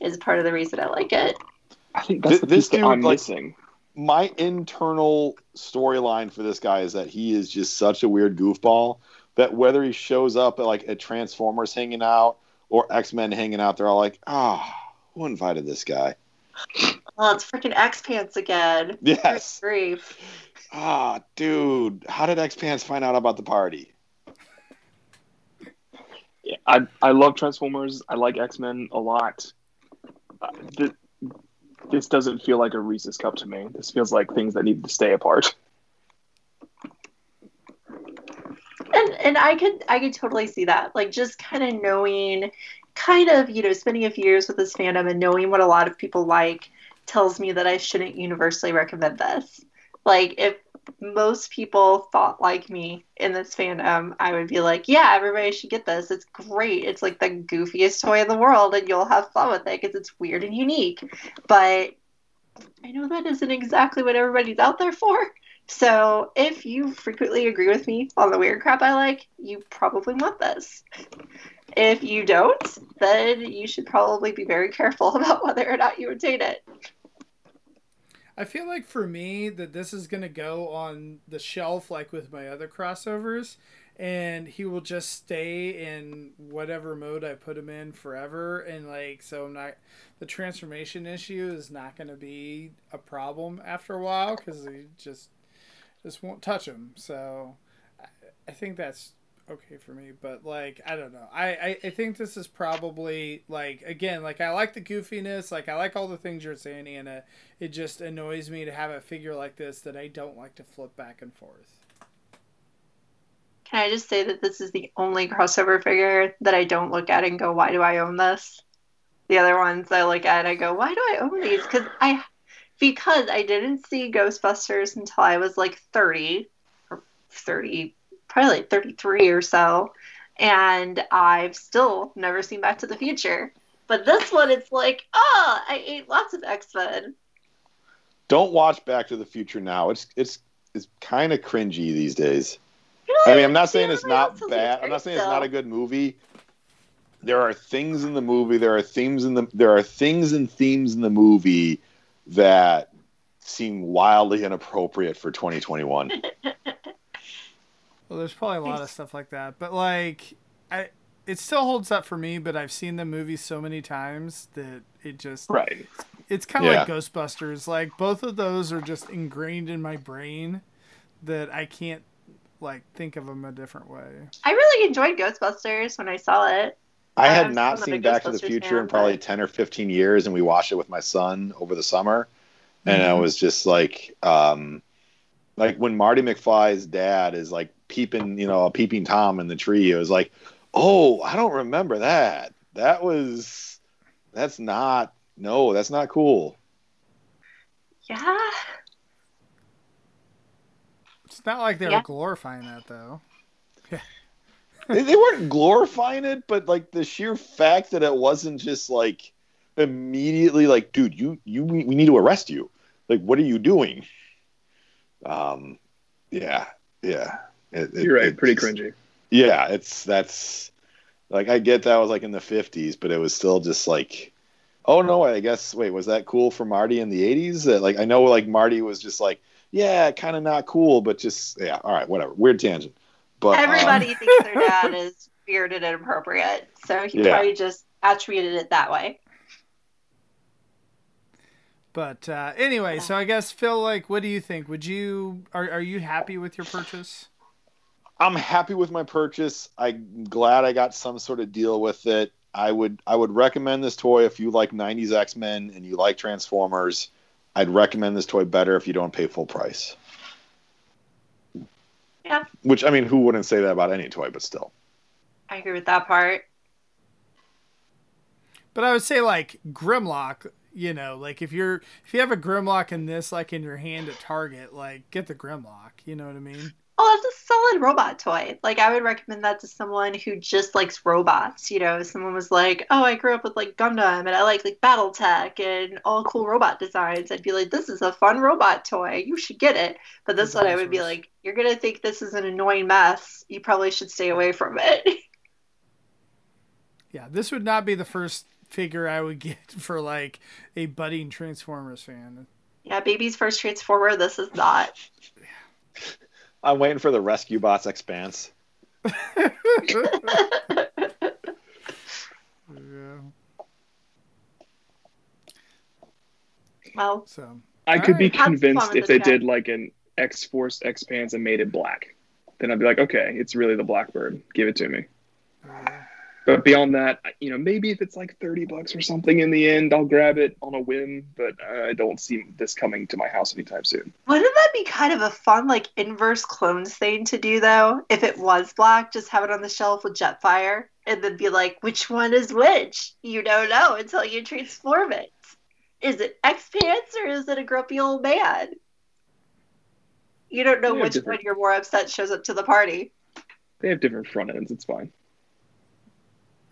is part of the reason I like it. I think that's Th- the this piece that I'm like- missing. My internal storyline for this guy is that he is just such a weird goofball that whether he shows up at like a Transformers hanging out or X Men hanging out, they're all like, ah, who invited this guy? Oh, it's freaking X Pants again. <laughs> Yes. Grief. Ah, dude, how did X Pants find out about the party? Yeah, I I love Transformers. I like X Men a lot. Uh, th- this doesn't feel like a Reese's cup to me. This feels like things that need to stay apart. and and I could I could totally see that. Like just kind of knowing, kind of you know spending a few years with this fandom and knowing what a lot of people like tells me that I shouldn't universally recommend this. Like if most people thought like me in this fandom, I would be like, yeah, everybody should get this. It's great. It's like the goofiest toy in the world, and you'll have fun with it because it's weird and unique. But I know that isn't exactly what everybody's out there for. So if you frequently agree with me on the weird crap I like, you probably want this. If you don't, then you should probably be very careful <laughs> about whether or not you obtain it. I feel like for me that this is gonna go on the shelf like with my other crossovers, and he will just stay in whatever mode I put him in forever, and like so I'm not the transformation issue is not gonna be a problem after a while because he just just won't touch him. So I, I think that's okay for me but like i don't know I, I i think this is probably like again like i like the goofiness like i like all the things you're saying anna it just annoys me to have a figure like this that i don't like to flip back and forth Can I just say that this is the only crossover figure that I don't look at and go, why do I own this? The other ones I look at I go, why do I own these? Because I because I didn't see Ghostbusters until I was like 30 or 30, probably like 33 or so. And I've still never seen Back to the Future. But this one, it's like, oh, I ate lots of X Men. Don't watch Back to the Future now. It's it's it's kind of cringy these days. I mean, I'm not saying it's not bad. I'm not saying it's not a good movie. There are things in the movie. There are themes in the. There are things and themes in the movie that seem wildly inappropriate for 2021. <laughs> well there's probably a lot of stuff like that but like i it still holds up for me but i've seen the movie so many times that it just Right. it's kind of like ghostbusters like both of those are just ingrained in my brain that i can't like think of them a different way I really enjoyed Ghostbusters when I saw it. I had still not not a seen Back to the Future fan, in probably but- 10 or 15 years, and we watched it with my son over the summer. And I Mhm. was just like, um, like when Marty McFly's dad is like peeping, you know, a peeping Tom in the tree. It was like, oh, I don't remember that. That was, that's not, no, that's not cool. Yeah. It's not like they Yeah. were glorifying that though. they, they weren't glorifying it, but like the sheer fact that it wasn't just like immediately like, dude, you you we we need to arrest you. Like, what are you doing? Um, yeah, yeah. It- it- You're right. Pretty cringy. Yeah, it's that's like I get that was like in the '50s, but it was still just like, oh no, I guess wait, was that cool for Marty in the '80s? That like I know like Marty was just like, yeah, kind of not cool, but just yeah, all right, whatever. Weird tangent. But um, Everybody thinks their <laughs> dad is weird and inappropriate, so he Yeah. probably just attributed it that way. But uh, anyway, so I guess Phil, like, what do you think? Would you are are you happy with your purchase? I'm happy with my purchase. I'm glad I got some sort of deal with it. I would I would recommend this toy if you like 90s X-Men and you like Transformers. I'd recommend this toy better if you don't pay full price. Yeah. Which I mean, who wouldn't say that about any toy, but still. I agree with that part. But I would say like Grimlock, you know, like if you're if you have a Grimlock in this like in your hand at Target, like get the Grimlock. You know what I mean? Oh, it's a solid robot toy. Like I would recommend that to someone who just likes robots. You know, someone was like, "Oh, I grew up with like Gundam and I like like BattleTech and all cool robot designs," I'd be like, "This is a fun robot toy. You should get it." But this one, I would be like, "You're gonna think this is an annoying mess. You probably should stay away from it." <laughs> Yeah, this would not be the first figure I would get <laughs> for like a budding Transformers fan. yeah, baby's first Transformer. This is not. I'm waiting for the Rescue Bots Xspanse. Yeah. <laughs> Well, So I could be convinced fun with if they the did like an X Force X Pants and made it black. Then I'd be like, okay, it's really the Blackbird. Give it to me. But beyond that, you know, maybe if it's like 30 bucks or something in the end, I'll grab it on a whim. But I don't see this coming to my house anytime soon. Wouldn't that be kind of a fun, like, inverse clones thing to do, though? If it was black, just have it on the shelf with Jetfire, and then be like, which one is which? You don't know until you transform it. Is it X Pants or is it a grumpy old man? You don't know which different. one you're more upset shows up to the party. They have different front ends. It's fine.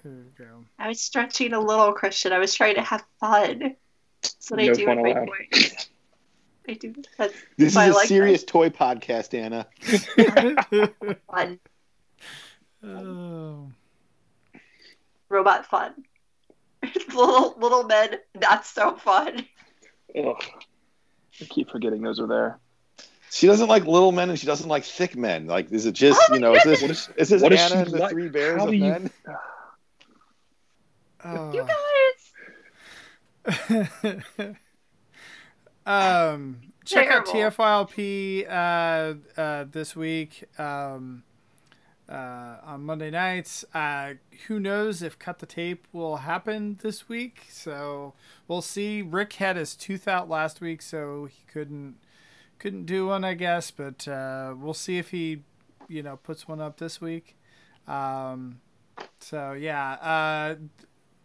There you go. I was stretching a little, Christian. I was trying to have fun. That's what I No do fun with my allowed. toys. I do. That's This is I a like serious toy podcast, Anna. fun. oh. robot fun. <laughs> little little men, not so fun. Ugh. I keep forgetting those are there. She doesn't like little men and she doesn't like thick men. Like, is it just Oh you know? Is this What is- is this what does Anna she and the like? three bears How of do you- men? <sighs> <sighs> Oh. You guys, <laughs> um, check out. TFYLP uh, uh, this week um, uh, on Monday nights. Uh, who knows if Cut the Tape will happen this week? So we'll see. Rick had his tooth out last week, so he couldn't couldn't do one, I guess. But uh, we'll see if he, you know, puts one up this week. Um, so yeah.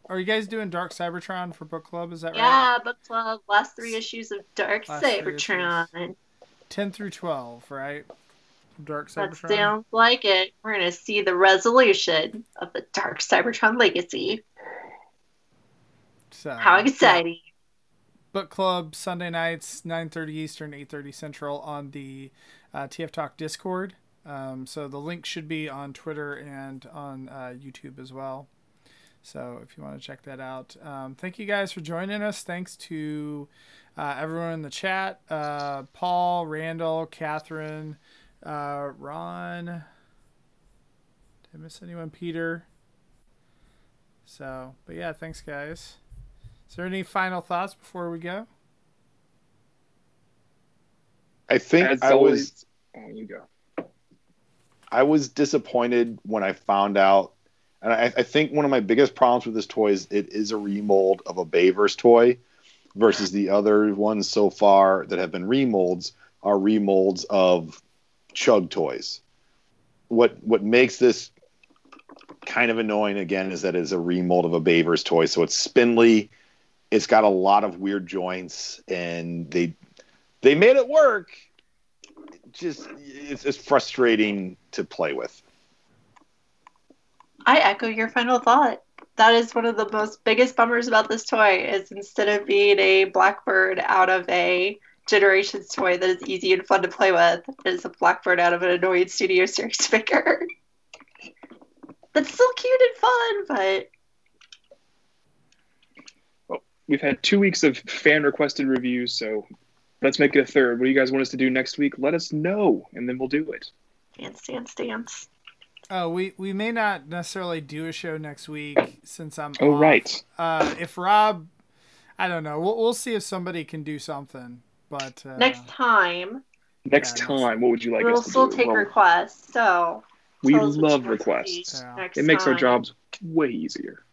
Are you guys doing Dark Cybertron for book club? Is that right? yeah, book club, last three issues of Dark Last Cybertron. 10 through 12, right? Dark Cybertron. That sounds like it. We're gonna see the resolution of the Dark Cybertron legacy. So, How exciting! Book club Sunday nights, 9:30 Eastern, 8:30 Central on the uh, TF Talk Discord. Um, so the link should be on Twitter and on uh, YouTube as well. So if you want to check that out, um, thank you guys for joining us. Thanks to uh, everyone in the chat: uh, Paul, Randall, Catherine, uh, Ron. Did I miss anyone? Peter. So, but yeah, thanks guys. Is there any final thoughts before we go? I think As I always, was oh, you go. I was disappointed when I found out. And I, I think one of my biggest problems with this toy is it is a remold of a Bayverse toy versus the other ones so far that have been remolds are remolds of Chug toys. What what makes this kind of annoying again is that it's a remold of a Bayverse toy, so it's spindly. It's got a lot of weird joints, and they they made it work. Just it's, it's frustrating to play with. I echo your final thought. That is one of the most biggest bummers about this toy is instead of being a blackbird out of a generations toy that is easy and fun to play with, it is a blackbird out of an annoying studio series <laughs> figure. That's still cute and fun, but well, We've had two weeks of fan requested reviews, so let's make it a third. What do you guys want us to do next week? Let us know, and then we'll do it. dance, dance, dance. Oh, we we may not necessarily do a show next week since I'm. Oh, off. right. Uh, if Rob, I don't know. We'll we'll see if somebody can do something. But uh, Next time, Next Yeah, time, what would you like to do? we'll still take Well, requests. So we tell us what love you want to requests. Yeah. It makes our jobs way easier.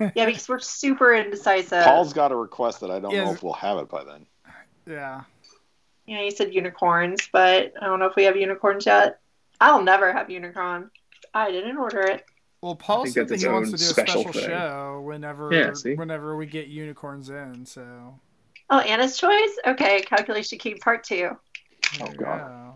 <laughs> Yeah, because we're super indecisive. Paul's got a request that I don't Yeah. know if we'll have it by then. yeah, Yeah, you said unicorns, but I don't know if we have unicorns yet. I'll never have unicorn. I didn't order it. well, Paul think said that he wants to do a special special show whenever Yeah, whenever we get unicorns in. So Oh, Anna's choice? Okay, Calculation King Part 2. there Oh, God. go.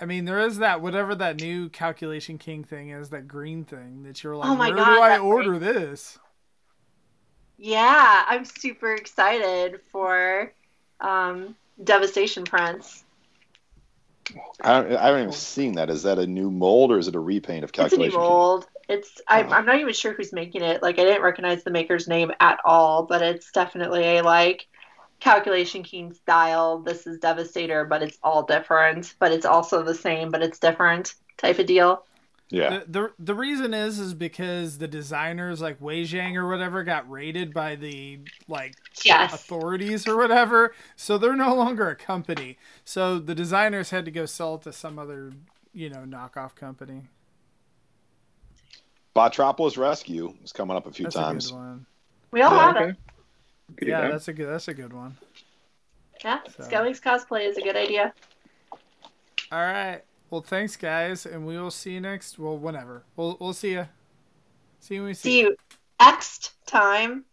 I mean, there is that whatever that new calculation king thing is, that green thing that you're like, Oh my where God, do I that order this? Yeah, I'm super excited for um, Devastation Prince. I don't, I haven't even seen that. Is that a new mold or is it a repaint of calculation? It's a new mold. It's I'm, Oh. Uh-huh. I'm not even sure who's making it. Like I didn't recognize the maker's name at all, but it's definitely a like Calculation King style. This is Devastator, but it's all different. But it's also the same, but it's different type of deal. Yeah. The, the the reason is is because the designers like Wei Zhang or whatever got raided by the like Yes. authorities or whatever, so they're no longer a company. So the designers had to go sell it to some other, you know, knockoff company. Botropolis Rescue is coming up a few That's times. a good one. We all Oh, have okay. it. Could Yeah, that's a good that's a good one. Yeah. So- Skelly's cosplay is a good idea. All right. Well, thanks, guys, and we will see you next. Well, whenever. We'll we'll see you. See you. See, see you next time.